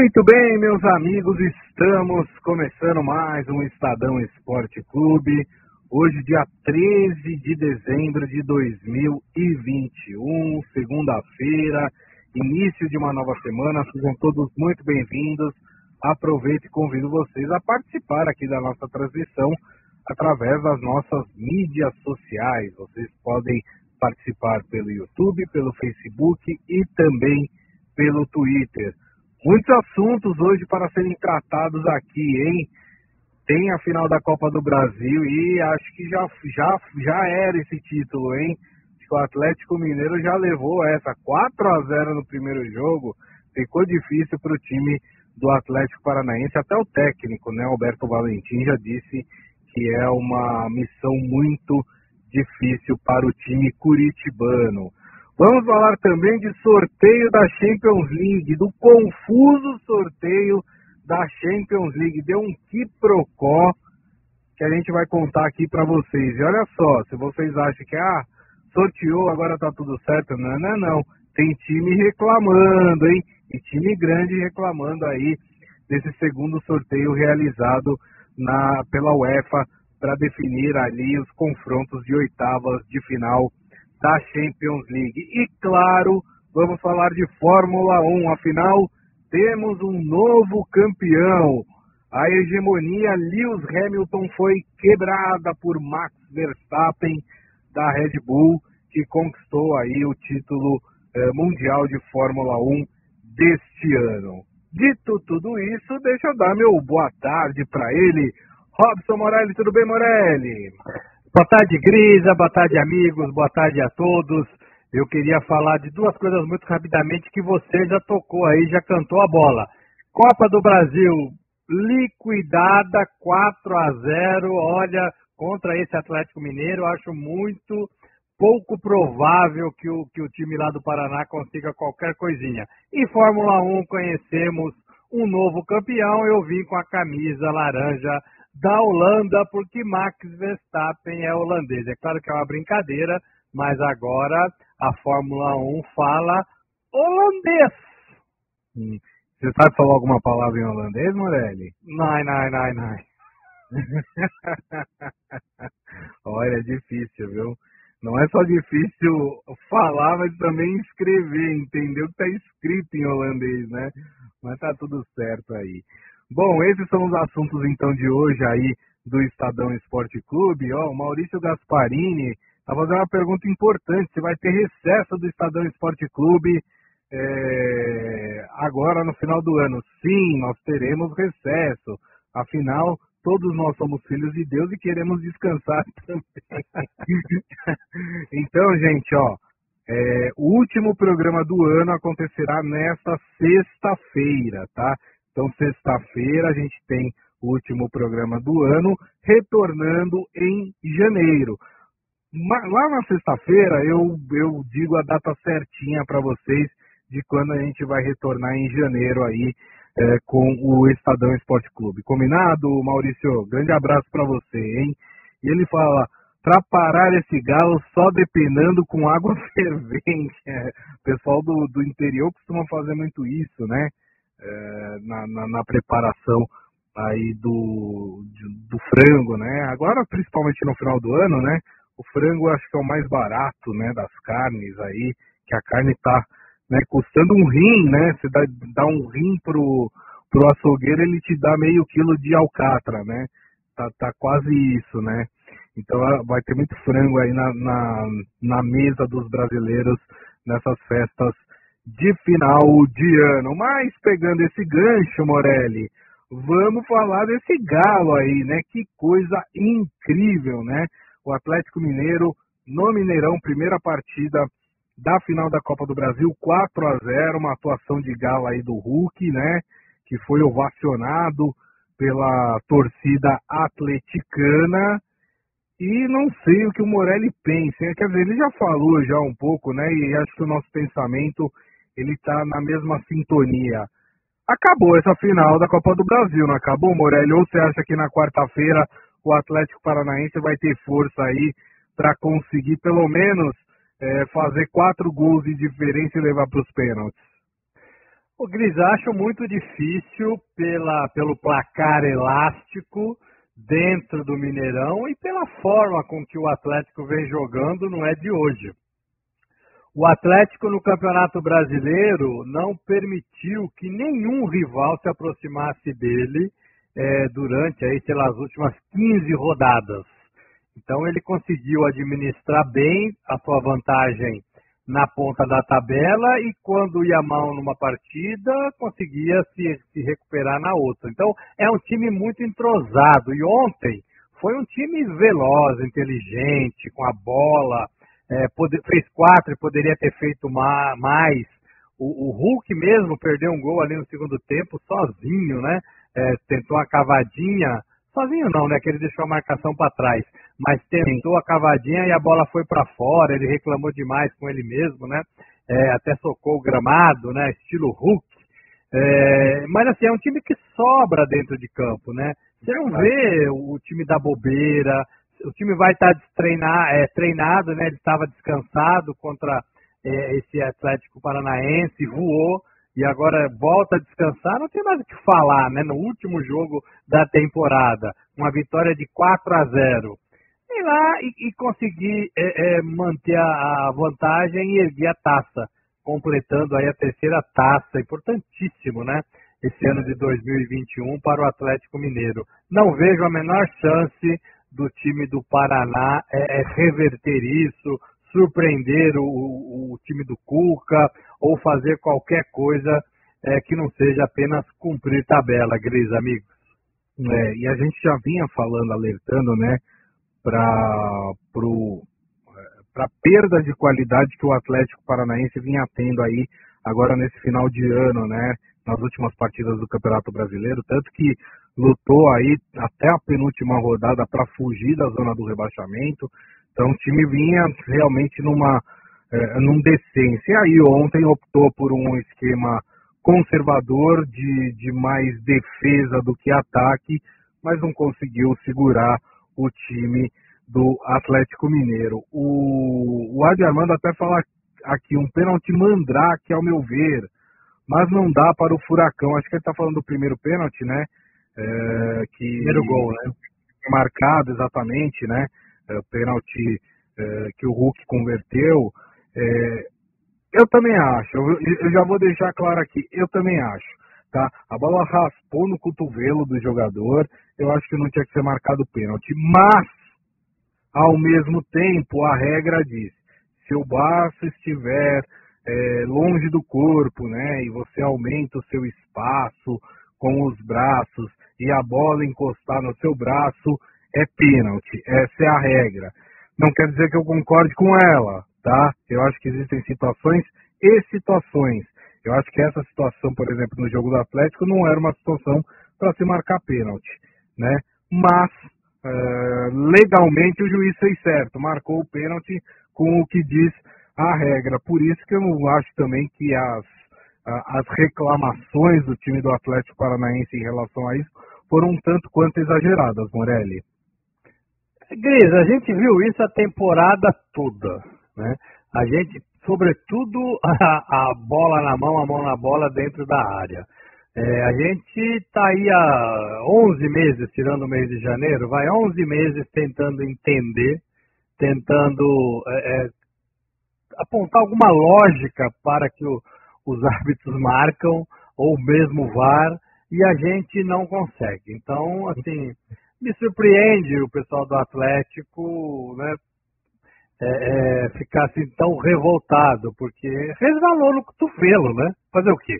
Muito bem, meus amigos, estamos começando mais um Estadão Esporte Clube. Hoje, dia 13 de dezembro de 2021, segunda-feira, início de uma nova semana. Sejam todos muito bem-vindos. Aproveito e convido vocês a participar aqui da nossa transmissão através das nossas mídias sociais. Vocês podem participar pelo YouTube, pelo Facebook e também pelo Twitter. Muitos assuntos hoje para serem tratados aqui, hein? Tem a final da Copa do Brasil e acho que já, já, já era esse título, hein? O Atlético Mineiro já levou essa 4 a 0 no primeiro jogo. Ficou difícil para o time do Atlético Paranaense. Até o técnico, né, Alberto Valentim, já disse que é uma missão muito difícil para o time curitibano. Vamos falar também de sorteio da Champions League, do confuso sorteio da Champions League. Deu um quiprocó que a gente vai contar aqui para vocês. E olha só, se vocês acham que ah, sorteou, agora tá tudo certo, não, não, não. Tem time reclamando, hein? E time grande reclamando aí desse segundo sorteio realizado na pela UEFA para definir ali os confrontos de oitavas de final da Champions League. E claro, vamos falar de Fórmula 1, afinal, temos um novo campeão. A hegemonia Lewis Hamilton foi quebrada por Max Verstappen da Red Bull, que conquistou aí o título eh, mundial de Fórmula 1 deste ano. Dito tudo isso, deixa eu dar meu boa tarde para ele, Robson Morelli. Tudo bem, Morelli? Boa tarde, Grisa, boa tarde, amigos, boa tarde a todos. Eu queria falar de duas coisas muito rapidamente que você já tocou aí, já cantou a bola. Copa do Brasil liquidada 4 a 0, olha, contra esse Atlético Mineiro, acho muito pouco provável que o, que o time lá do Paraná consiga qualquer coisinha. Em Fórmula 1 conhecemos um novo campeão, eu vim com a camisa laranja da Holanda, porque Max Verstappen é holandês. É claro que é uma brincadeira, mas agora a Fórmula 1 fala holandês. Hum. Você sabe falar alguma palavra em holandês, Morelli? Não, não, não, não. Olha, é difícil, viu? Não é só difícil falar, mas também escrever, entender o que está escrito em holandês, né? Mas tá tudo certo aí. Bom, esses são os assuntos então de hoje aí do Estadão Esporte Clube. Ó, o Maurício Gasparini está fazendo uma pergunta importante. Se vai ter recesso do Estadão Esporte Clube é, agora no final do ano? Sim, nós teremos recesso. Afinal, todos nós somos filhos de Deus e queremos descansar também. então, gente, ó, é, o último programa do ano acontecerá nesta sexta-feira, tá? Então, sexta-feira, a gente tem o último programa do ano, retornando em janeiro. Lá na sexta-feira, eu, eu digo a data certinha para vocês de quando a gente vai retornar em janeiro aí é, com o Estadão Esporte Clube. Combinado, Maurício? Grande abraço para você, hein? E ele fala, para parar esse galo só depenando com água fervente. É, o pessoal do, do interior costuma fazer muito isso, né? É, na, na, na, preparação aí do, do frango, né? Agora, principalmente no final do ano, né? O frango acho que é o mais barato, né? Das carnes aí, que a carne tá né, custando um rim, né? Você dá, dá um rim pro, pro açougueiro, ele te dá meio quilo de alcatra, né? Tá, tá quase isso, né? Então vai ter muito frango aí na, na, na mesa dos brasileiros nessas festas de final de ano. Mas pegando esse gancho, Morelli, vamos falar desse galo aí, né? Que coisa incrível, né? O Atlético Mineiro no Mineirão, primeira partida da final da Copa do Brasil, 4 a 0, uma atuação de galo aí do Hulk, né? Que foi ovacionado pela torcida atleticana. E não sei o que o Morelli pensa. Quer dizer, ele já falou já um pouco, né? E acho que o nosso pensamento ele está na mesma sintonia. Acabou essa final da Copa do Brasil, não acabou, Morelli? Ou você acha que na quarta-feira o Atlético Paranaense vai ter força aí para conseguir pelo menos é, fazer quatro gols de diferença e levar para os pênaltis? O Gris, acho muito difícil pela, pelo placar elástico dentro do Mineirão e pela forma com que o Atlético vem jogando não é de hoje. O Atlético no Campeonato Brasileiro não permitiu que nenhum rival se aproximasse dele é, durante aí, sei lá, as últimas 15 rodadas. Então ele conseguiu administrar bem a sua vantagem na ponta da tabela e quando ia mal numa partida, conseguia se, se recuperar na outra. Então é um time muito entrosado. E ontem foi um time veloz, inteligente, com a bola, é, fez quatro e poderia ter feito mais. O, o, Hulk mesmo perdeu um gol ali no segundo tempo sozinho, né? É, tentou a cavadinha, sozinho não, né? Que ele deixou a marcação para trás, mas tentou a cavadinha e a bola foi para fora. Ele reclamou demais com ele mesmo, né? É, até socou o gramado, né? Estilo Hulk. É, mas assim, é um time que sobra dentro de campo, né? Você não vê o time da bobeira, o time vai estar treinar, é, treinado, né? Ele estava descansado contra é, esse Atlético Paranaense, voou e agora volta a descansar. Não tem o que falar, né? No último jogo da temporada, uma vitória de 4 a 0. Ir lá e, e conseguir é, é, manter a, a vantagem e erguer a taça, completando aí a terceira taça, importantíssimo, né? Esse ano de 2021 para o Atlético Mineiro. Não vejo a menor chance do time do Paraná é, é reverter isso, surpreender o, o, time do Cuca ou fazer qualquer coisa é, que não seja apenas cumprir tabela, Gris, amigos. É, e a gente já vinha falando, alertando, né, para para perda de qualidade que o Atlético Paranaense vinha tendo aí agora nesse final de ano, né, nas últimas partidas do Campeonato Brasileiro, tanto que lutou aí até a penúltima rodada para fugir da zona do rebaixamento. Então o time vinha realmente numa é, num decência. E aí ontem optou por um esquema conservador de, de mais defesa do que ataque, mas não conseguiu segurar o time do Atlético Mineiro. O, o Adi Armando até fala aqui um pênalti mandrake, ao meu ver, mas não dá para o Furacão. Acho que ele está falando do primeiro pênalti, né? É, que primeiro gol, né? Marcado exatamente, né? É, o pênalti é, que o Hulk converteu. É, eu também acho, eu, eu, já vou deixar claro aqui, eu também acho, tá? A bola raspou no cotovelo do jogador, eu acho que não tinha que ser marcado pênalti, mas, ao mesmo tempo, a regra diz, se o braço estiver é, longe do corpo, né, e você aumenta o seu espaço com os braços e a bola encostar no seu braço, é pênalti. Essa é a regra. Não quer dizer que eu concorde com ela, tá? Eu acho que existem situações e situações. Eu acho que essa situação, por exemplo, no jogo do Atlético, não era uma situação para se marcar pênalti, né? Mas uh, legalmente o juiz fez certo, marcou o pênalti com o que diz a regra. Por isso que eu não acho também que as, as reclamações do time do Atlético Paranaense em relação a isso foram um tanto quanto exageradas, Morelli. Gris, a gente viu isso a temporada toda, né? A gente, sobretudo, a, a bola na mão, a mão na bola dentro da área. É, a gente está aí há 11 meses, tirando o mês de janeiro, vai 11 meses tentando entender, tentando é, é, apontar alguma lógica para que o, os árbitros marcam, ou mesmo o VAR, e a gente não consegue. Então, assim, me surpreende o pessoal do Atlético, né, é, é, ficar assim tão revoltado, porque resvalou no cotovelo, né? Fazer o quê?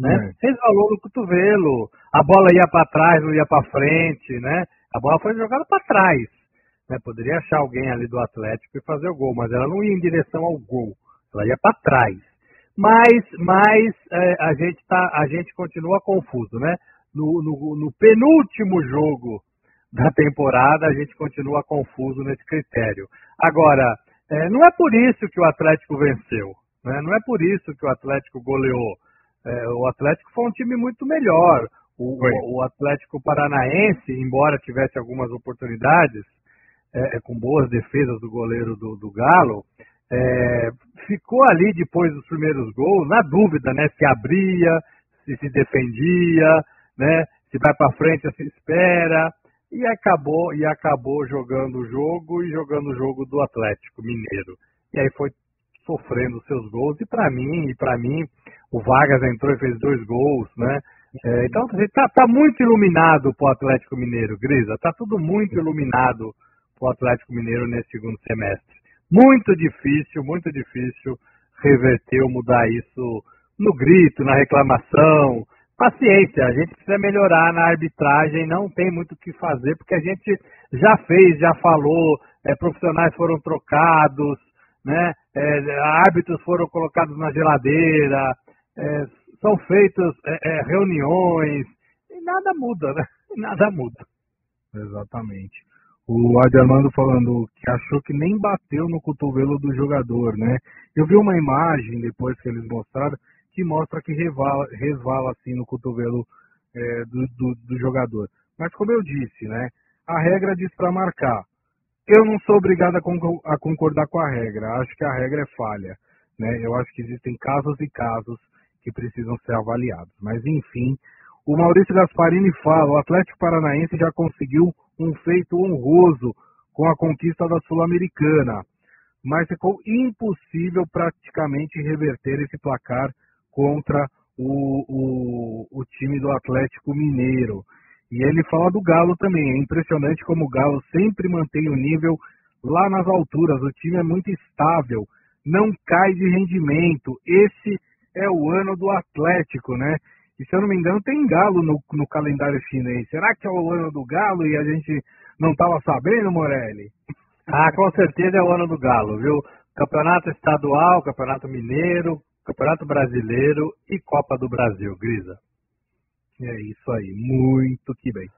Né? É. Resvalou no cotovelo, a bola ia para trás, não ia para frente, né? A bola foi jogada para trás. Né? Poderia achar alguém ali do Atlético e fazer o gol, mas ela não ia em direção ao gol, ela ia para trás. Mas, mas é, a, gente tá, a gente continua confuso, né? No, no, no penúltimo jogo da temporada, a gente continua confuso nesse critério. Agora, é, não é por isso que o Atlético venceu, né? não é por isso que o Atlético goleou. É, o Atlético foi um time muito melhor. O, o, Atlético Paranaense, embora tivesse algumas oportunidades, é, é, com boas defesas do goleiro do, do Galo, é, ficou ali depois dos primeiros gols, na dúvida, né? Se abria, se se defendia, né? Se vai para frente, se espera. E acabou, e acabou jogando o jogo e jogando o jogo do Atlético Mineiro. E aí foi sofrendo seus gols. E para mim, e para mim, o Vargas entrou e fez dois gols, né? É, então está tá muito iluminado para o Atlético Mineiro, Grisa. Está tudo muito iluminado para o Atlético Mineiro nesse segundo semestre. Muito difícil, muito difícil reverter ou mudar isso no grito, na reclamação. Paciência, a gente precisa melhorar na arbitragem, não tem muito o que fazer, porque a gente já fez, já falou, é, profissionais foram trocados, né, é, árbitros foram colocados na geladeira, é, são feitas é, é, reuniões, e nada muda, né? Nada muda. Exatamente. O Armando falando que achou que nem bateu no cotovelo do jogador, né? Eu vi uma imagem depois que eles mostraram que mostra que resvala, resvala assim no cotovelo é, do, do, do, jogador. Mas como eu disse, né? A regra diz para marcar. Eu não sou obrigado a, concordar com a regra. Acho que a regra é falha. Né? Eu acho que existem casos e casos que precisam ser avaliados. Mas enfim, o Maurício Gasparini fala: o Atlético Paranaense já conseguiu um feito honroso com a conquista da Sul-Americana, mas ficou impossível praticamente reverter esse placar contra o, o, o time do Atlético Mineiro. E ele fala do Galo também. É impressionante como o Galo sempre mantém o nível lá nas alturas. O time é muito estável, não cai de rendimento. Esse é o ano do Atlético, né? E se eu não me engano, tem galo no, no calendário chinês. Será que é o ano do galo e a gente não estava sabendo, Morelli? Ah, com certeza é o ano do galo, viu? Campeonato estadual, campeonato mineiro, campeonato brasileiro e Copa do Brasil, Grisa. É isso aí, muito que bem.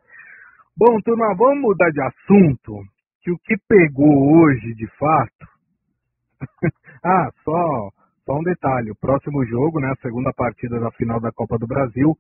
Bom, turma, vamos mudar de assunto, que o que pegou hoje, de fato... ah, só só um detalhe, o próximo jogo, né, a segunda partida da final da Copa do Brasil,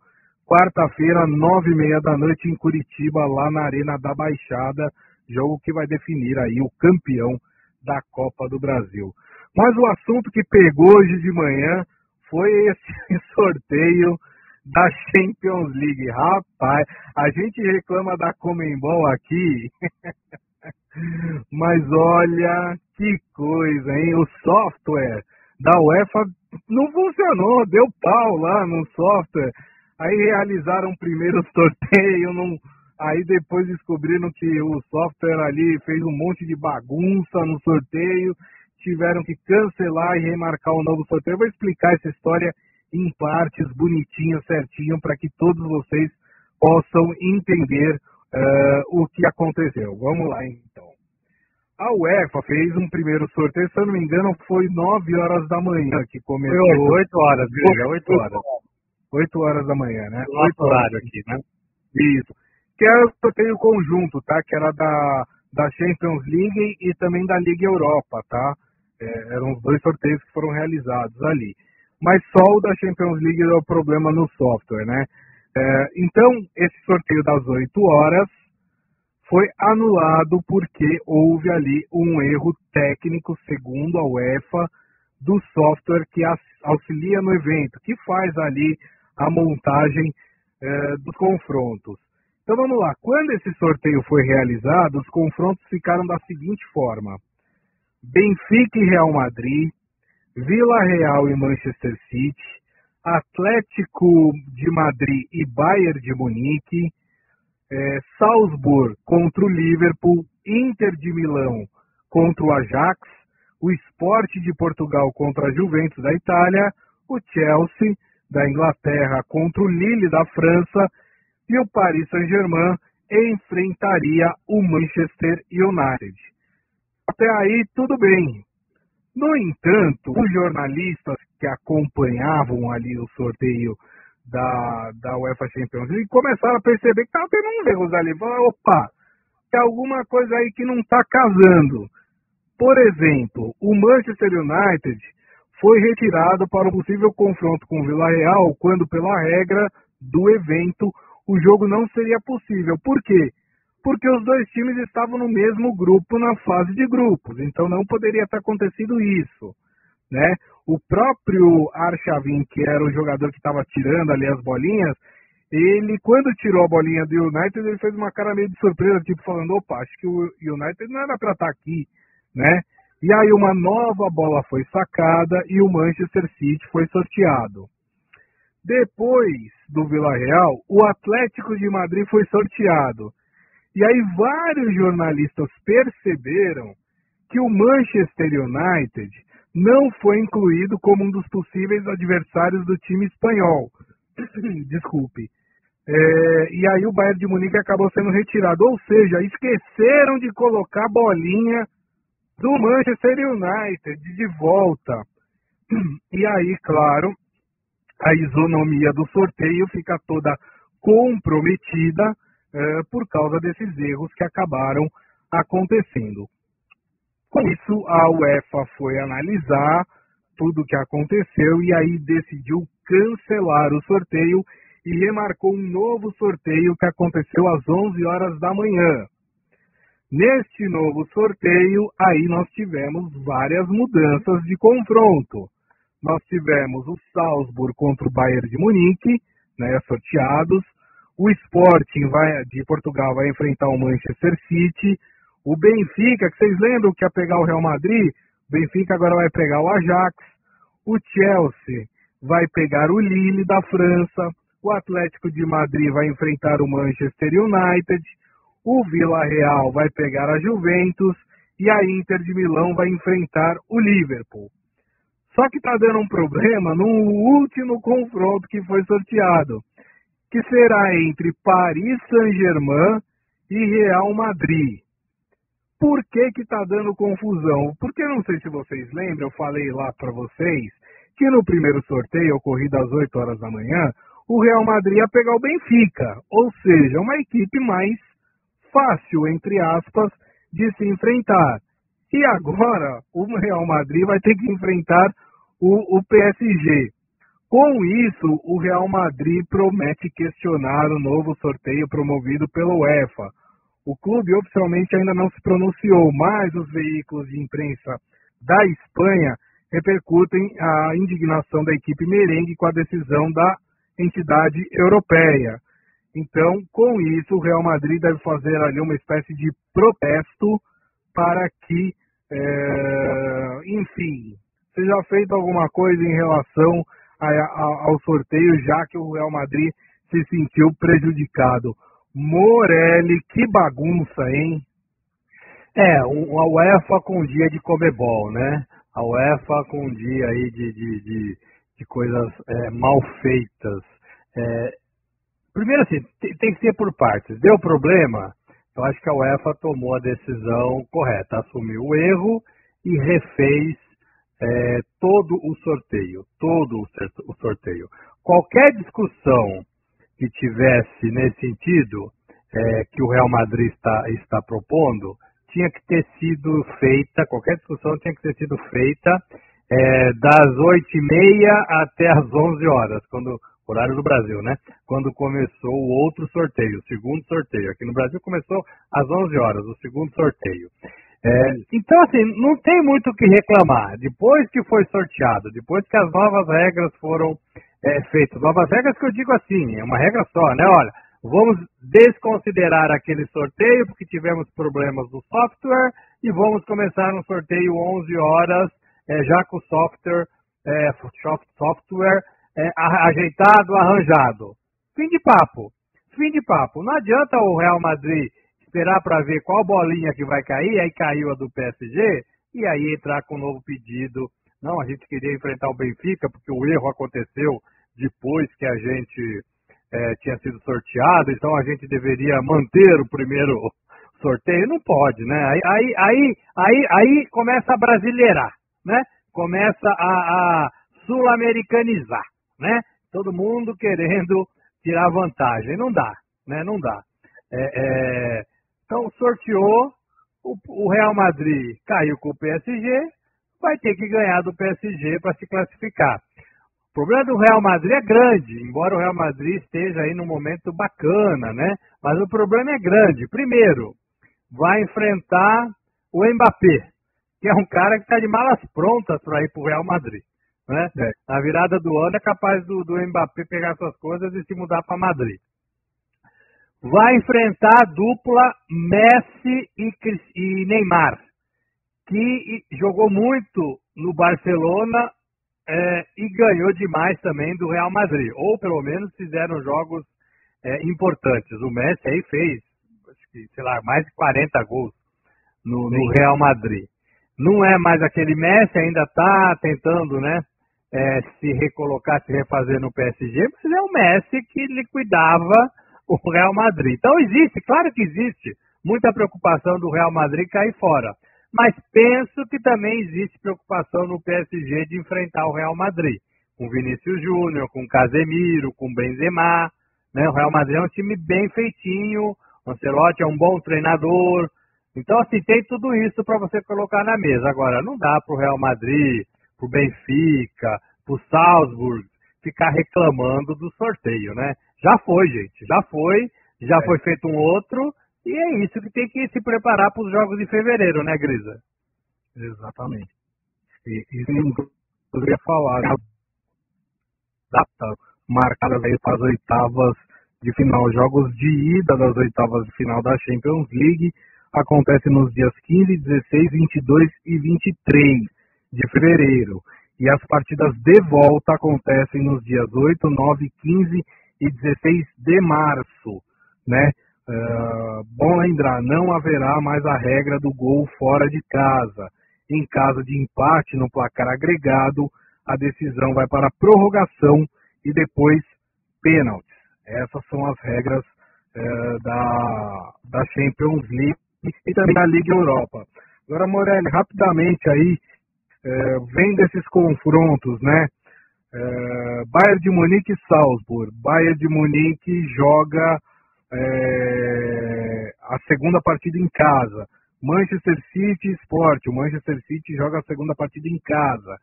quarta-feira, nove e meia da noite em Curitiba, lá na Arena da Baixada, jogo que vai definir aí o campeão da Copa do Brasil. Mas o assunto que pegou hoje de manhã foi esse sorteio da Champions League. Rapaz, a gente reclama da Comembol aqui, mas olha que coisa, hein? O software da UEFA não funcionou, deu pau lá no software. Aí realizaram o primeiro sorteio, não... aí depois descobriram que o software ali fez um monte de bagunça no sorteio, tiveram que cancelar e remarcar um novo sorteio. Eu vou explicar essa história em partes, bonitinho, certinho, para que todos vocês possam entender uh, o que aconteceu. Vamos lá então. A UEFA fez um primeiro sorteio, se eu não me engano, foi 9 horas da manhã que começou. Foi 8, 8 horas, Grega, 8 horas. 8 horas da manhã, né? Nosso horário aqui, né? Isso. Que era o sorteio conjunto, tá? Que era da, da Champions League e também da Liga Europa, tá? É, eram os dois sorteios que foram realizados ali. Mas só o da Champions League deu problema no software, né? É, então, esse sorteio das 8 horas foi anulado porque houve ali um erro técnico, segundo a UEFA, do software que auxilia no evento, que faz ali a montagem eh, dos confrontos. Então vamos lá, quando esse sorteio foi realizado, os confrontos ficaram da seguinte forma: Benfica e Real Madrid, Vila Real e Manchester City, Atlético de Madrid e Bayern de Munique, é, Salzburg contra o Liverpool, Inter de Milão contra o Ajax, o Esporte de Portugal contra a Juventus da Itália, o Chelsea da Inglaterra contra o Lille da França e o Paris Saint-Germain enfrentaria o Manchester United. Até aí tudo bem. No entanto, os jornalistas que acompanhavam ali o sorteio da, da UEFA Champions League começaram a perceber que estava tendo um erros ali. Falaram, opa, tem alguma coisa aí que não está casando. Por exemplo, o Manchester United foi retirado para o possível confronto com o Vila Real, quando, pela regra do evento, o jogo não seria possível. Por quê? porque os dois times estavam no mesmo grupo na fase de grupos, então não poderia ter acontecido isso, né? O próprio Arshavin, que era o jogador que estava tirando ali as bolinhas, ele, quando tirou a bolinha do United, ele fez uma cara meio de surpresa, tipo falando, opa, acho que o United não era para estar tá aqui, né? E aí uma nova bola foi sacada e o Manchester City foi sorteado. Depois do Vila Real, o Atlético de Madrid foi sorteado. E aí vários jornalistas perceberam que o Manchester United não foi incluído como um dos possíveis adversários do time espanhol. Desculpe. É, e aí o Bayern de Munique acabou sendo retirado. Ou seja, esqueceram de colocar a bolinha do Manchester United de volta. E aí, claro, a isonomia do sorteio fica toda comprometida é, por causa desses erros que acabaram acontecendo. Com isso, a UEFA foi analisar tudo o que aconteceu e aí decidiu cancelar o sorteio e remarcou um novo sorteio que aconteceu às 11 horas da manhã. Neste novo sorteio, aí nós tivemos várias mudanças de confronto. Nós tivemos o Salzburg contra o Bayern de Munique, né, sorteados. O Sporting vai, de Portugal vai enfrentar o Manchester City. O Benfica, que vocês lembram que ia pegar o Real Madrid, o Benfica agora vai pegar o Ajax. O Chelsea vai pegar o Lille da França. O Atlético de Madrid vai enfrentar o Manchester United. O Vila Real vai pegar a Juventus. E a Inter de Milão vai enfrentar o Liverpool. Só que está dando um problema no último confronto que foi sorteado, que será entre Paris Saint-Germain e Real Madrid. Por que que está dando confusão? Porque não sei se vocês lembram, eu falei lá para vocês que no primeiro sorteio, ocorrido às 8 horas da manhã, o Real Madrid ia pegar o Benfica, ou seja, uma equipe mais fácil, entre aspas, de se enfrentar. E agora o Real Madrid vai ter que enfrentar o, o PSG. Com isso, o Real Madrid promete questionar o novo sorteio promovido pela UEFA o clube oficialmente ainda não se pronunciou, mas os veículos de imprensa da Espanha repercutem a indignação da equipe merengue com a decisão da entidade europeia. Então, com isso, o Real Madrid deve fazer ali uma espécie de protesto para que, é, enfim, seja feita alguma coisa em relação a, a, ao sorteio, já que o Real Madrid se sentiu prejudicado. Morelli, que bagunça, hein? É, a UEFA com dia de Comebol, né? A UEFA com dia aí de, de, de, de coisas é, mal feitas. É, primeiro assim, tem, tem, que ser por partes. Deu problema? Eu acho que a UEFA tomou a decisão correta, assumiu o erro e refez é, todo o sorteio, todo o sorteio. Qualquer discussão que tivesse nesse sentido é, que o Real Madrid está, está propondo, tinha que ter sido feita, qualquer discussão tinha que ter sido feita é, das oito e meia até as onze horas, quando horário do Brasil, né? Quando começou o outro sorteio, o segundo sorteio. Aqui no Brasil começou às 11 horas, o segundo sorteio. É, então, assim, não tem muito o que reclamar. Depois que foi sorteado, depois que as novas regras foram é, feito novas regras que eu digo assim, é uma regra só, né? Olha, vamos desconsiderar aquele sorteio porque tivemos problemas no software e vamos começar um sorteio 11 horas, é, já com o software, é, software é, ajeitado, arranjado. Fim de papo. Fim de papo. Não adianta o Real Madrid esperar para ver qual bolinha que vai cair, aí caiu a do PSG, e aí entrar com um novo pedido. Não, a gente queria enfrentar o Benfica porque o erro aconteceu depois que a gente é, tinha sido sorteado, então a gente deveria manter o primeiro sorteio. Não pode, né? Aí, aí, aí, aí, aí começa a brasileirar, né? Começa a, a sul-americanizar, né? Todo mundo querendo tirar vantagem. Não dá, né? Não dá. É, é... Então sorteou, o, o Real Madrid caiu com o PSG, vai ter que ganhar do PSG para se classificar. O problema do Real Madrid é grande, embora o Real Madrid esteja aí num momento bacana, né? Mas o problema é grande. Primeiro, vai enfrentar o Mbappé, que é um cara que está de malas prontas para ir para o Real Madrid. Né? É. Na virada do ano é capaz do, do Mbappé pegar suas coisas e se mudar para Madrid. Vai enfrentar a dupla Messi e, Neymar, que jogou muito no Barcelona é, e ganhou demais também do Real Madrid, ou pelo menos fizeram jogos é, importantes. O Messi aí fez, que, sei lá, mais de 40 gols no, no Real Madrid. Não é mais aquele Messi, ainda está tentando, né, é, se recolocar, se refazer no PSG, mas é o Messi que liquidava o Real Madrid. Então existe, claro que existe, muita preocupação do Real Madrid cair fora. Mas penso que também existe preocupação no PSG de enfrentar o Real Madrid, com Vinícius Júnior, com Casemiro, com Benzema. Né? O Real Madrid é um time bem feitinho, o Ancelotti é um bom treinador. Então, assim, tem tudo isso para você colocar na mesa. Agora, não dá para o Real Madrid, para o Benfica, para o Salzburg ficar reclamando do sorteio, né? Já foi, gente, já foi, já é. foi feito um outro e é isso que tem que se preparar para os jogos de fevereiro, né, Grisa? Exatamente. E, e poderia falar né, data marcada aí para as oitavas de final, jogos de ida das oitavas de final da Champions League acontece nos dias 15, 16, 22 e 23 de fevereiro. E as partidas de volta acontecem nos dias 8, 9, 15 e 16 de março, né? Uh, bom lembrar, não haverá mais a regra do gol fora de casa. Em caso de empate no placar agregado, a decisão vai para prorrogação e depois pênaltis. Essas são as regras uh, da, da Champions League e também da Liga Europa. Agora, Morelli, rapidamente aí, uh, vem desses confrontos, né? Bayern de Munique e Salzburg. Bayern de Munique joga é, a segunda partida em casa. Manchester City e Sport. O Manchester City joga a segunda partida em casa.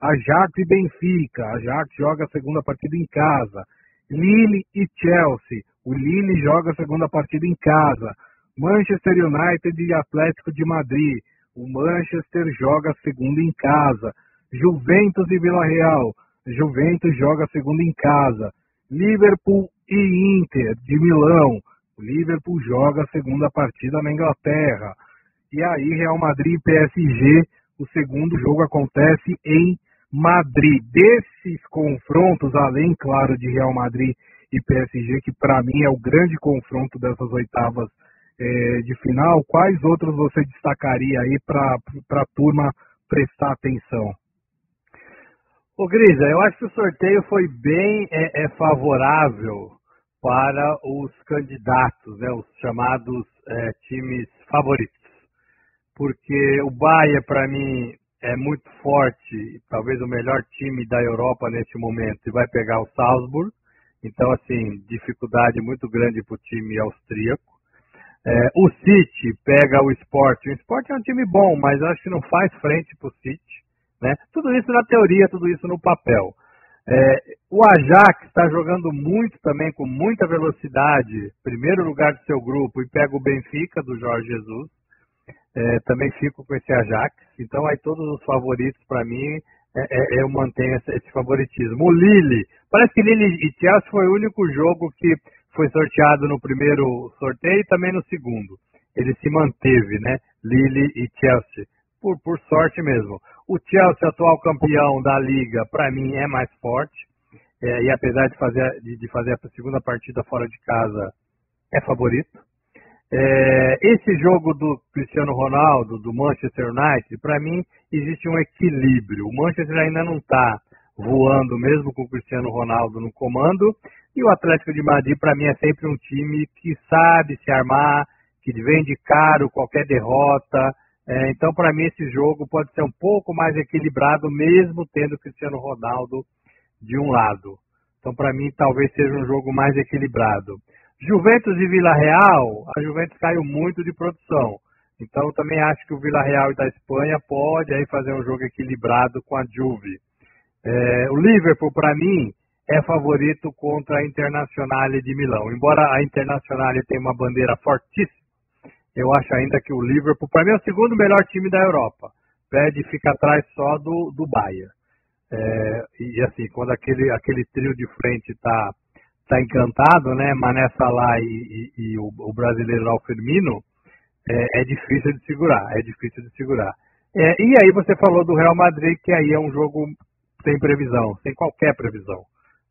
Ajax e Benfica. Ajax joga a segunda partida em casa. Lille e Chelsea. O Lille joga a segunda partida em casa. Manchester United e Atlético de Madrid. O Manchester joga a segunda em casa. Juventus e Vila Real. Juventus joga segunda em casa. Liverpool e Inter de Milão. O Liverpool joga a segunda partida na Inglaterra. E aí, Real Madrid e PSG, o segundo jogo acontece em Madrid. Desses confrontos, além, claro, de Real Madrid e PSG, que para mim é o grande confronto dessas oitavas é, de final, quais outros você destacaria aí para a turma prestar atenção? Ô Grisa, eu acho que o sorteio foi bem é, é favorável para os candidatos, né, os chamados é, times favoritos. Porque o Bahia, para mim, é muito forte, talvez o melhor time da Europa neste momento, e vai pegar o Salzburg. Então, assim, dificuldade muito grande para o time austríaco. É, o City pega o Sport. O Sport é um time bom, mas acho que não faz frente para o City. Né? Tudo isso na teoria, tudo isso no papel. É, o Ajax está jogando muito também, com muita velocidade, primeiro lugar do seu grupo, e pega o Benfica do Jorge Jesus. É, também fico com esse Ajax. Então, aí todos os favoritos, para mim, é, é, eu mantenho esse, esse, favoritismo. O Lille, parece que Lille e Chelsea foi o único jogo que foi sorteado no primeiro sorteio e também no segundo. Ele se manteve, né? Lille e Chelsea por, por sorte mesmo. O Chelsea, atual campeão da liga, para mim é mais forte. É, e apesar de fazer, de, de, fazer a segunda partida fora de casa, é favorito. É, esse jogo do Cristiano Ronaldo, do Manchester United, para mim existe um equilíbrio. O Manchester ainda não está voando, mesmo com o Cristiano Ronaldo no comando. E o Atlético de Madrid, para mim, é sempre um time que sabe se armar, que vende caro qualquer derrota, é, então, para mim, esse jogo pode ser um pouco mais equilibrado, mesmo tendo Cristiano Ronaldo de um lado. Então, para mim, talvez seja um jogo mais equilibrado. Juventus e Vila Real, a Juventus caiu muito de produção. Então, também acho que o Vila Real da Espanha pode aí fazer um jogo equilibrado com a Juve. É, o Liverpool, para mim, é favorito contra a Internazionale de Milão. Embora a Internazionale tenha uma bandeira fortíssima, eu acho ainda que o Liverpool, para mim, é o segundo melhor time da Europa. Pede fica atrás só do, do Bayern. É, e assim, quando aquele, aquele trio de frente está tá encantado, né? Mané Salah e, e, e o, o, brasileiro Alfermino, é, é, difícil de segurar, é difícil de segurar. É, e aí você falou do Real Madrid, que aí é um jogo sem previsão, sem qualquer previsão.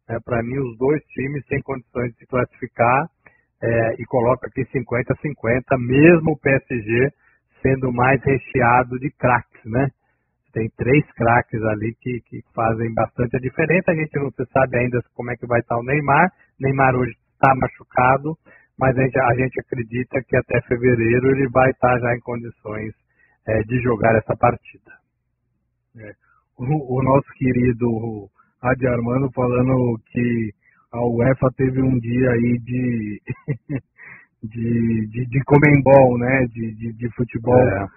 É, Para mim, os dois times têm condições de se classificar é, e coloca aqui 50-50, mesmo o PSG sendo mais recheado de craques, né? Tem três craques ali que, que fazem bastante a diferença. A gente não se sabe ainda como é que vai estar o Neymar. Neymar hoje está machucado, mas a gente, a gente, acredita que até fevereiro ele vai estar já em condições é, de jogar essa partida. É. O, o, nosso querido Adi Armando falando que a UEFA teve um dia aí de de, de, de comembol, né, de, de, de futebol é.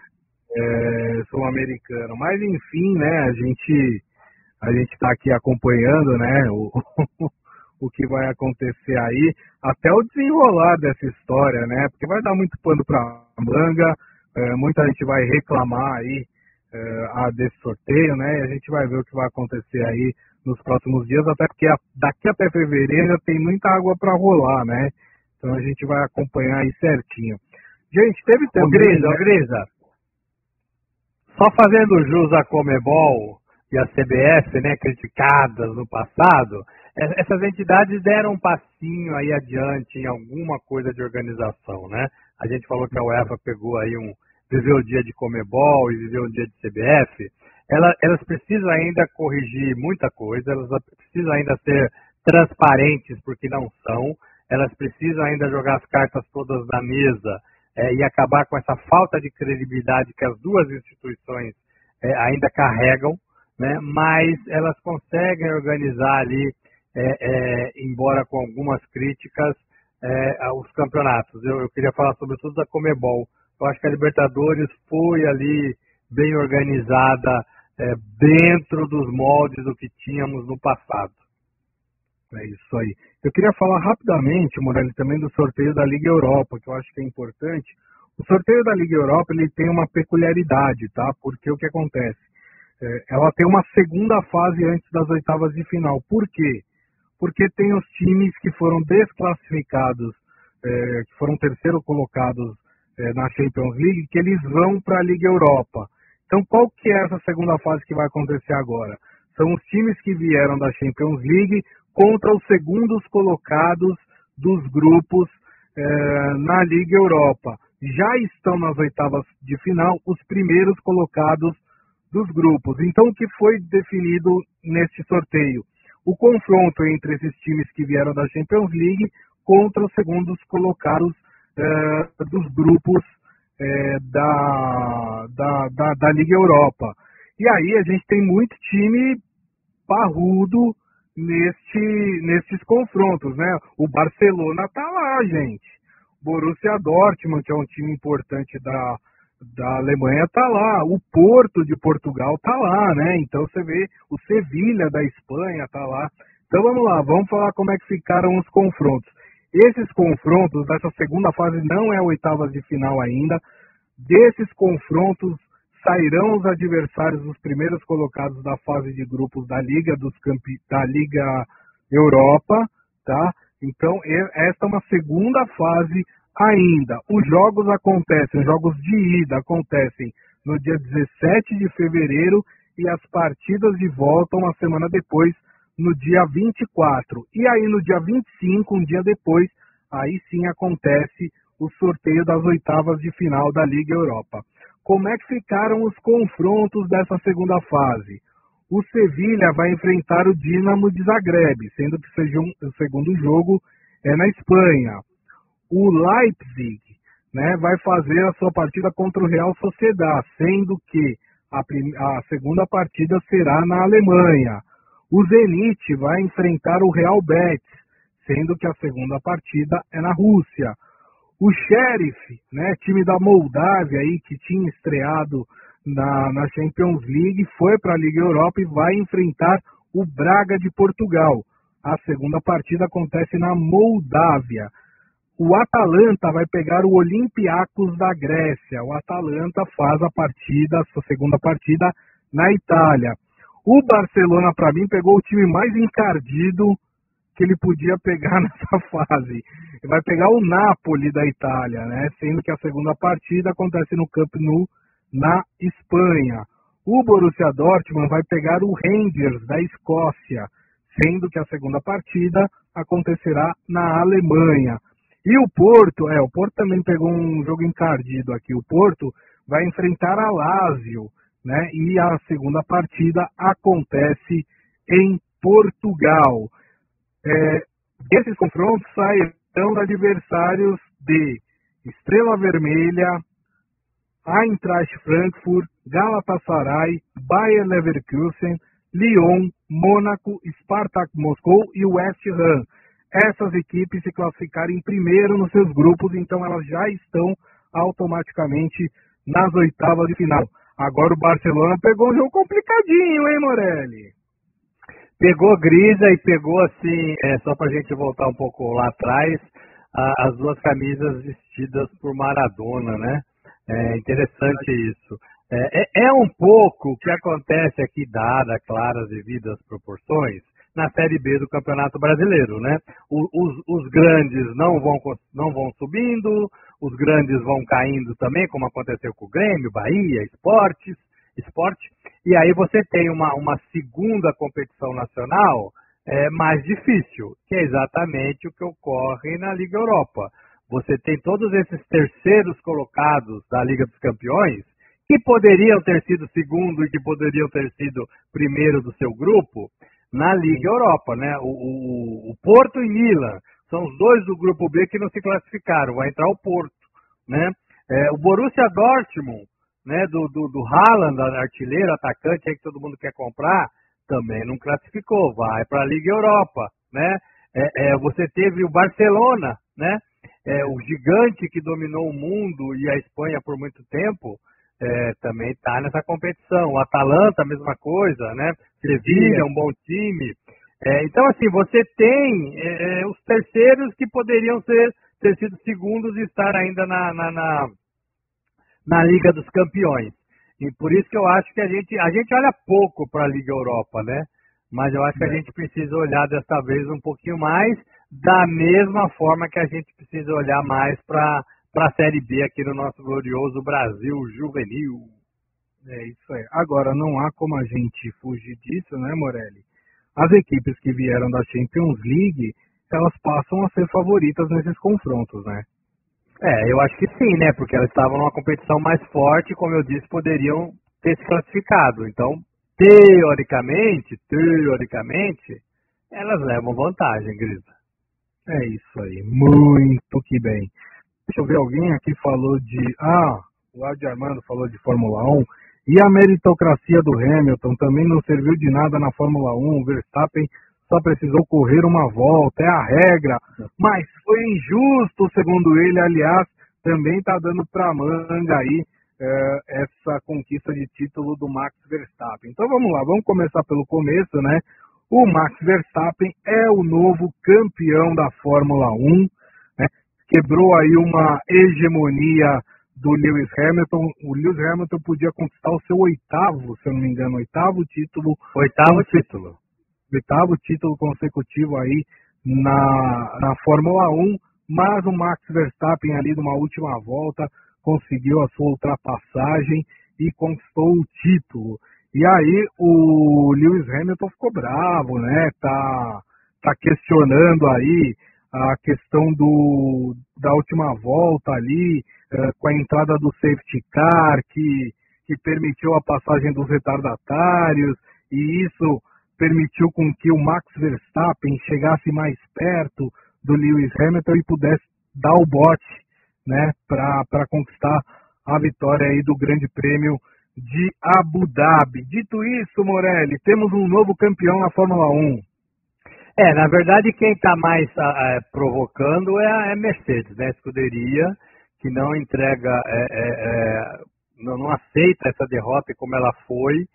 É, sul-americano. Mas enfim, né, a gente a gente está aqui acompanhando, né, o, o que vai acontecer aí, até o desenrolar dessa história, né, porque vai dar muito pano para manga, é, muita gente vai reclamar aí a desse sorteio, né, e a gente vai ver o que vai acontecer aí nos próximos dias, até porque daqui até fevereiro tem muita água para rolar, né? Então a gente vai acompanhar aí certinho. Gente, teve também... Ô, Grisa, né? Grisa, só fazendo jus à Comebol e à CBF, né, criticadas no passado, essas entidades deram um passinho aí adiante em alguma coisa de organização, né? A gente falou que a UEFA pegou aí um... viveu o dia de Comebol e viveu o dia de CBF, elas, elas precisam ainda corrigir muita coisa, elas precisam ainda ser transparentes, porque não são, elas precisam ainda jogar as cartas todas na mesa é, e acabar com essa falta de credibilidade que as duas instituições é, ainda carregam, né? mas elas conseguem organizar ali, é, é embora com algumas críticas, é, os campeonatos. Eu, eu queria falar sobretudo da Comebol. Eu acho que a Libertadores foi ali bem organizada, é, dentro dos moldes do que tínhamos no passado. É isso aí. Eu queria falar rapidamente, Morelli, também do sorteio da Liga Europa, que eu acho que é importante. O sorteio da Liga Europa ele tem uma peculiaridade, tá? Porque o que acontece? É, ela tem uma segunda fase antes das oitavas de final. Por quê? Porque tem os times que foram desclassificados, é, que foram terceiro colocados é, na Champions League, que eles vão para a Liga Europa. Então, qual que é essa segunda fase que vai acontecer agora? São os times que vieram da Champions League contra os segundos colocados dos grupos eh, na Liga Europa. Já estão nas oitavas de final os primeiros colocados dos grupos. Então, o que foi definido neste sorteio? O confronto entre esses times que vieram da Champions League contra os segundos colocados eh, dos grupos é, da, da, da, da, Liga Europa. E aí a gente tem muito time parrudo neste, nestes confrontos, né? O Barcelona tá lá, gente. Borussia Dortmund, que é um time importante da, da Alemanha, tá lá. O Porto de Portugal tá lá, né? Então você vê o Sevilha da Espanha tá lá. Então vamos lá, vamos falar como é que ficaram os confrontos. Esses confrontos dessa segunda fase não é oitavas de final ainda. Desses confrontos sairão os adversários dos primeiros colocados da fase de grupos da Liga dos Campi da Liga Europa, tá? Então, esta é uma segunda fase ainda. Os jogos acontecem, os jogos de ida acontecem no dia 17 de fevereiro e as partidas de volta uma semana depois, no dia 24. E aí no dia 25, um dia depois, aí sim acontece o sorteio das oitavas de final da Liga Europa. Como é que ficaram os confrontos dessa segunda fase? O Sevilha vai enfrentar o Dinamo de Zagreb, sendo que o segundo jogo é na Espanha. O Leipzig né, vai fazer a sua partida contra o Real Sociedad, sendo que a, a segunda partida será na Alemanha. O Zenit vai enfrentar o Real Betis, sendo que a segunda partida é na Rússia. O Sheriff, né, time da Moldávia aí que tinha estreado na, na Champions League, foi para a Liga Europa e vai enfrentar o Braga de Portugal. A segunda partida acontece na Moldávia. O Atalanta vai pegar o Olympiacos da Grécia. O Atalanta faz a partida, a sua segunda partida, na Itália. O Barcelona, para mim, pegou o time mais encardido que ele podia pegar nessa fase. Vai pegar o Napoli da Itália, né? Sendo que a segunda partida acontece no Camp Nou, na Espanha. O Borussia Dortmund vai pegar o Rangers da Escócia, sendo que a segunda partida acontecerá na Alemanha. E o Porto, é, o Porto também pegou um jogo encardido aqui. O Porto vai enfrentar a Lazio, né? E a segunda partida acontece em Portugal. É, esses confrontos sairão de adversários de Estrela Vermelha, Eintracht Frankfurt, Galatasaray, Bayer Leverkusen, Lyon, Mônaco, Spartak Moscou e West Ham. Essas equipes se classificarem primeiro nos seus grupos, então elas já estão automaticamente nas oitavas de final. Agora o Barcelona pegou um jogo complicadinho, hein, Morelli? Pegou Grisa e pegou assim, é, só para a gente voltar um pouco lá atrás, a, as duas camisas vestidas por Maradona, né? É interessante isso. É, é, é, um pouco o que acontece aqui, dada, claro, as devidas proporções, na Série B do Campeonato Brasileiro, né? Os, os, grandes não vão, não vão subindo, os grandes vão caindo também, como aconteceu com o Grêmio, Bahia, Esportes, Esporte, e aí você tem uma, uma segunda competição nacional é, mais difícil, que é exatamente o que ocorre na Liga Europa você tem todos esses terceiros colocados da Liga dos Campeões, que poderiam ter sido segundo e que poderiam ter sido primeiro do seu grupo, na Liga Europa, né? O, o, o, Porto e Milan são os dois do grupo B que não se classificaram, vai entrar o Porto, né? É, o Borussia Dortmund, né, do, do, do Haaland, artilheiro, atacante aí que todo mundo quer comprar, também não classificou, vai para a Liga Europa, né? É, é, você teve o Barcelona, né? é, o gigante que dominou o mundo e a Espanha por muito tempo é, também está nessa competição. O Atalanta, a mesma coisa, né? Sevilha, um bom time. É, então, assim, você tem é, é, os terceiros que poderiam ser, ter sido segundos e estar ainda na, na, na, na Liga dos Campeões. E por isso que eu acho que a gente, a gente olha pouco para a Liga Europa, né? Mas eu acho que a é. gente precisa olhar dessa vez um pouquinho mais da mesma forma que a gente precisa olhar mais para a Série B aqui no nosso glorioso Brasil juvenil. É isso aí. Agora, não há como a gente fugir disso, né, Morelli? As equipes que vieram da Champions League, elas passam a ser favoritas nesses confrontos, né? É, eu acho que sim, né? Porque elas estavam numa competição mais forte, como eu disse, poderiam ter se classificado. Então, teoricamente, teoricamente, elas levam vantagem, Grisa. É isso aí, muito que bem. Deixa eu ver, alguém aqui falou de. Ah, o Adi Armando falou de Fórmula 1. E a meritocracia do Hamilton também não serviu de nada na Fórmula 1. O Verstappen só precisou correr uma volta, é a regra. Mas foi injusto, segundo ele. Aliás, também está dando para manga aí é, essa conquista de título do Max Verstappen. Então vamos lá, vamos começar pelo começo, né? O Max Verstappen é o novo campeão da Fórmula 1, né? Quebrou aí uma hegemonia do Lewis Hamilton. O Lewis Hamilton podia conquistar o seu oitavo, se eu não me engano, oitavo título. Oitavo título. Oitavo título consecutivo aí na, na Fórmula 1, mas o Max Verstappen ali numa última volta conseguiu a sua ultrapassagem e conquistou o título. E aí o Lewis Hamilton ficou bravo, né? Tá, tá questionando aí a questão do, da última volta ali, uh, com a entrada do safety car, que, que permitiu a passagem dos retardatários, e isso permitiu com que o Max Verstappen chegasse mais perto do Lewis Hamilton e pudesse dar o bote, né, para conquistar a vitória aí do Grande Prêmio de Abu Dhabi. Dito isso, Morelli, temos um novo campeão na Fórmula 1. É, na verdade, quem está mais é, provocando é a é Mercedes, né? A escuderia que não entrega, é, é, é, não, não, aceita essa derrota como ela foi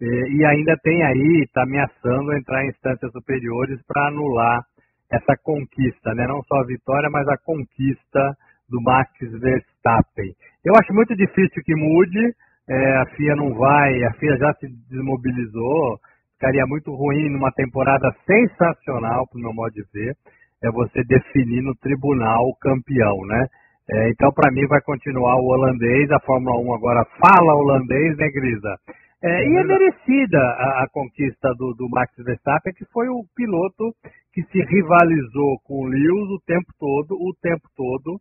e ainda tem aí, está ameaçando entrar em instâncias superiores para anular essa conquista, né? não só a vitória, mas a conquista do Max Verstappen. Eu acho muito difícil que mude, é, a FIA não vai, a FIA já se desmobilizou, ficaria muito ruim numa temporada sensacional, para o meu modo de ver, é você definir no tribunal o campeão, né? É, então, para mim, vai continuar o holandês, a Fórmula 1 agora fala holandês, né, Grisa? É, e é merecida a, a conquista do, do, Max Verstappen, que foi o piloto que se rivalizou com o Lewis o tempo todo, o tempo todo,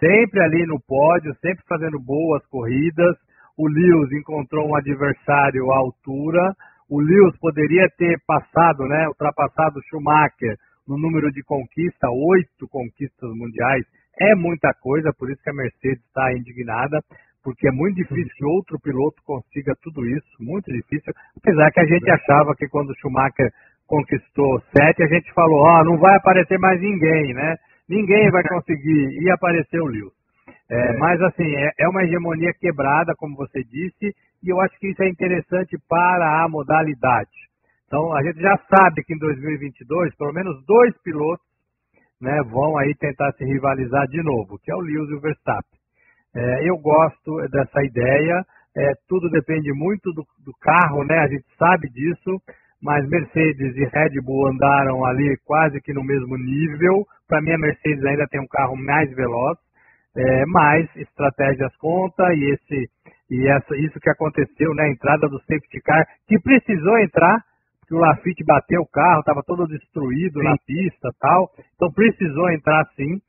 sempre ali no pódio, sempre fazendo boas corridas. O Lewis encontrou um adversário à altura. O Lewis poderia ter passado, né, ultrapassado o Schumacher no número de conquista, oito conquistas mundiais. É muita coisa, por isso que a Mercedes está indignada porque é muito difícil que outro piloto consiga tudo isso, muito difícil. Apesar que a gente achava que quando o Schumacher conquistou sete, a gente falou, ó, oh, não vai aparecer mais ninguém, né? Ninguém vai conseguir, e apareceu o Lewis. É. Mas assim, é, é uma hegemonia quebrada, como você disse, e eu acho que isso é interessante para a modalidade. Então, a gente já sabe que em 2022, pelo menos dois pilotos né, vão aí tentar se rivalizar de novo, que é o Lewis e o Verstappen. É, eu gosto dessa ideia, é, tudo depende muito do, do, carro, né? A gente sabe disso, mas Mercedes e Red Bull andaram ali quase que no mesmo nível. Para mim, a Mercedes ainda tem um carro mais veloz, é, mas estratégias conta e esse e essa, isso que aconteceu, né? A entrada do safety car, que precisou entrar, porque o Lafitte bateu o carro, estava todo destruído sim. na pista tal, então precisou entrar sim.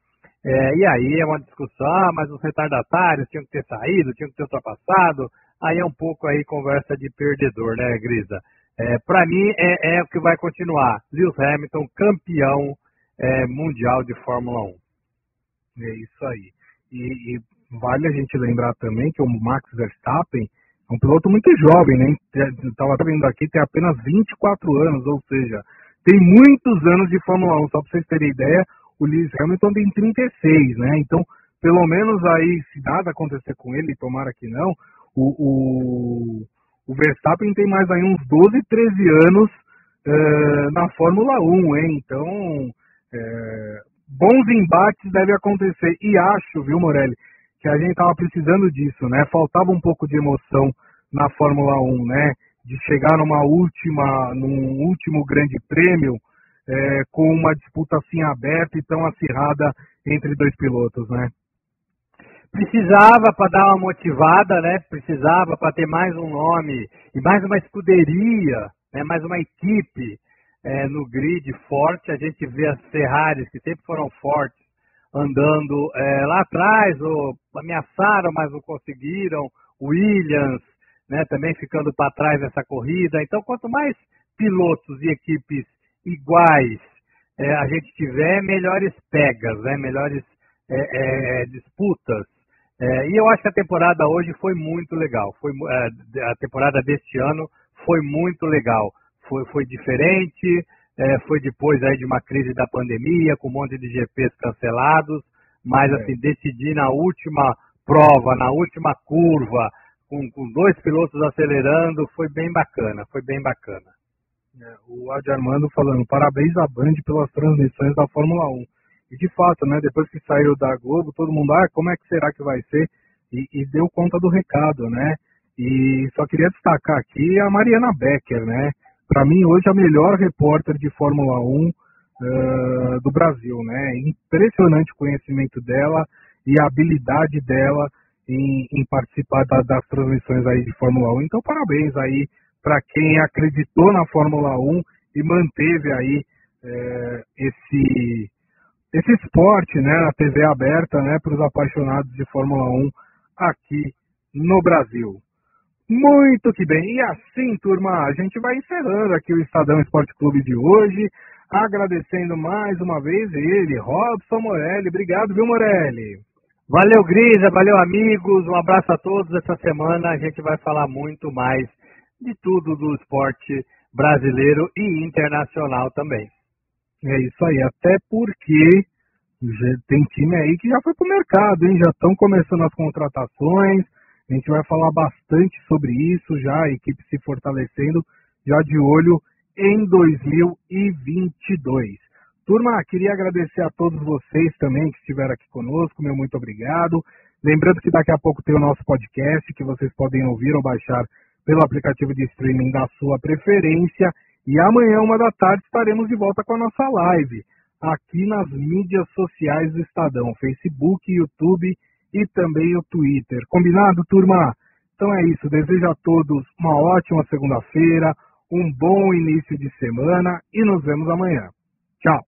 É, e aí é uma discussão, ah, mas os retardatários tinham que ter saído, tinham que ter ultrapassado. Aí é um pouco aí conversa de perdedor, né, Grisa? É, Para mim é, é, o que vai continuar. Lewis Hamilton, campeão é, mundial de Fórmula 1. É isso aí. E, e, vale a gente lembrar também que o Max Verstappen é um piloto muito jovem, né? Estava vendo aqui, tem apenas 24 anos, ou seja, tem muitos anos de Fórmula 1. Só para vocês terem ideia, o Lewis Hamilton tem 36, né? Então, pelo menos aí, se nada acontecer com ele, tomara que não, o, o, o Verstappen tem mais aí uns 12, 13 anos uh, na Fórmula 1, hein? Então, uh, bons embates devem acontecer. E acho, viu, Morelli, que a gente estava precisando disso, né? Faltava um pouco de emoção na Fórmula 1, né? De chegar numa última, num último grande prêmio, é, com uma disputa assim aberta e tão acirrada entre dois pilotos, né? Precisava para dar uma motivada, né? Precisava para ter mais um nome e mais uma escuderia, né? mais uma equipe é, no grid forte. A gente vê as Ferraris, que sempre foram fortes, andando é, lá atrás, ou ameaçaram, mas não conseguiram. Williams, né, também ficando para trás nessa corrida. Então, quanto mais pilotos e equipes iguais é, a gente tiver, melhores pegas, né? melhores é, é, disputas. É, e eu acho que a temporada hoje foi muito legal. Foi, a temporada deste ano foi muito legal. Foi, foi diferente, foi depois aí de uma crise da pandemia, com um monte de GPs cancelados, mas assim, decidir na última prova, na última curva, com, com dois pilotos acelerando, foi bem bacana, foi bem bacana. É, o Adi Armando falando, parabéns à Band pelas transmissões da Fórmula 1. E de fato, né, depois que saiu da Globo, todo mundo, ah, como é que será que vai ser? E, e deu conta do recado, né? E só queria destacar aqui a Mariana Becker, né? Para mim, hoje, a melhor repórter de Fórmula 1 uh, do Brasil, né? Impressionante o conhecimento dela e a habilidade dela em, em participar da, das transmissões aí de Fórmula 1. Então, parabéns aí para quem acreditou na Fórmula 1 e manteve aí é, esse, esse esporte né, na TV aberta né, para os apaixonados de Fórmula 1 aqui no Brasil. Muito que bem. E assim, turma, a gente vai encerrando aqui o Estadão Esporte Clube de hoje, agradecendo mais uma vez ele, Robson Morelli. Obrigado, viu, Morelli? Valeu, Grisa, valeu, amigos. Um abraço a todos. Essa semana a gente vai falar muito mais de tudo do esporte brasileiro e internacional também. É isso aí, até porque tem time aí que já foi pro mercado, hein? Já estão começando as contratações, A gente vai falar bastante sobre isso já, a equipe se fortalecendo, já de olho em 2022. Turma, queria agradecer a todos vocês também que estiveram aqui conosco, meu muito obrigado. Lembrando que daqui a pouco tem o nosso podcast que vocês podem ouvir ou baixar pelo aplicativo de streaming da sua preferência. E amanhã, uma da tarde, estaremos de volta com a nossa live aqui nas mídias sociais do Estadão, Facebook, YouTube e também o Twitter. Combinado, turma? Então é isso. Desejo a todos uma ótima segunda-feira, um bom início de semana e nos vemos amanhã. Tchau!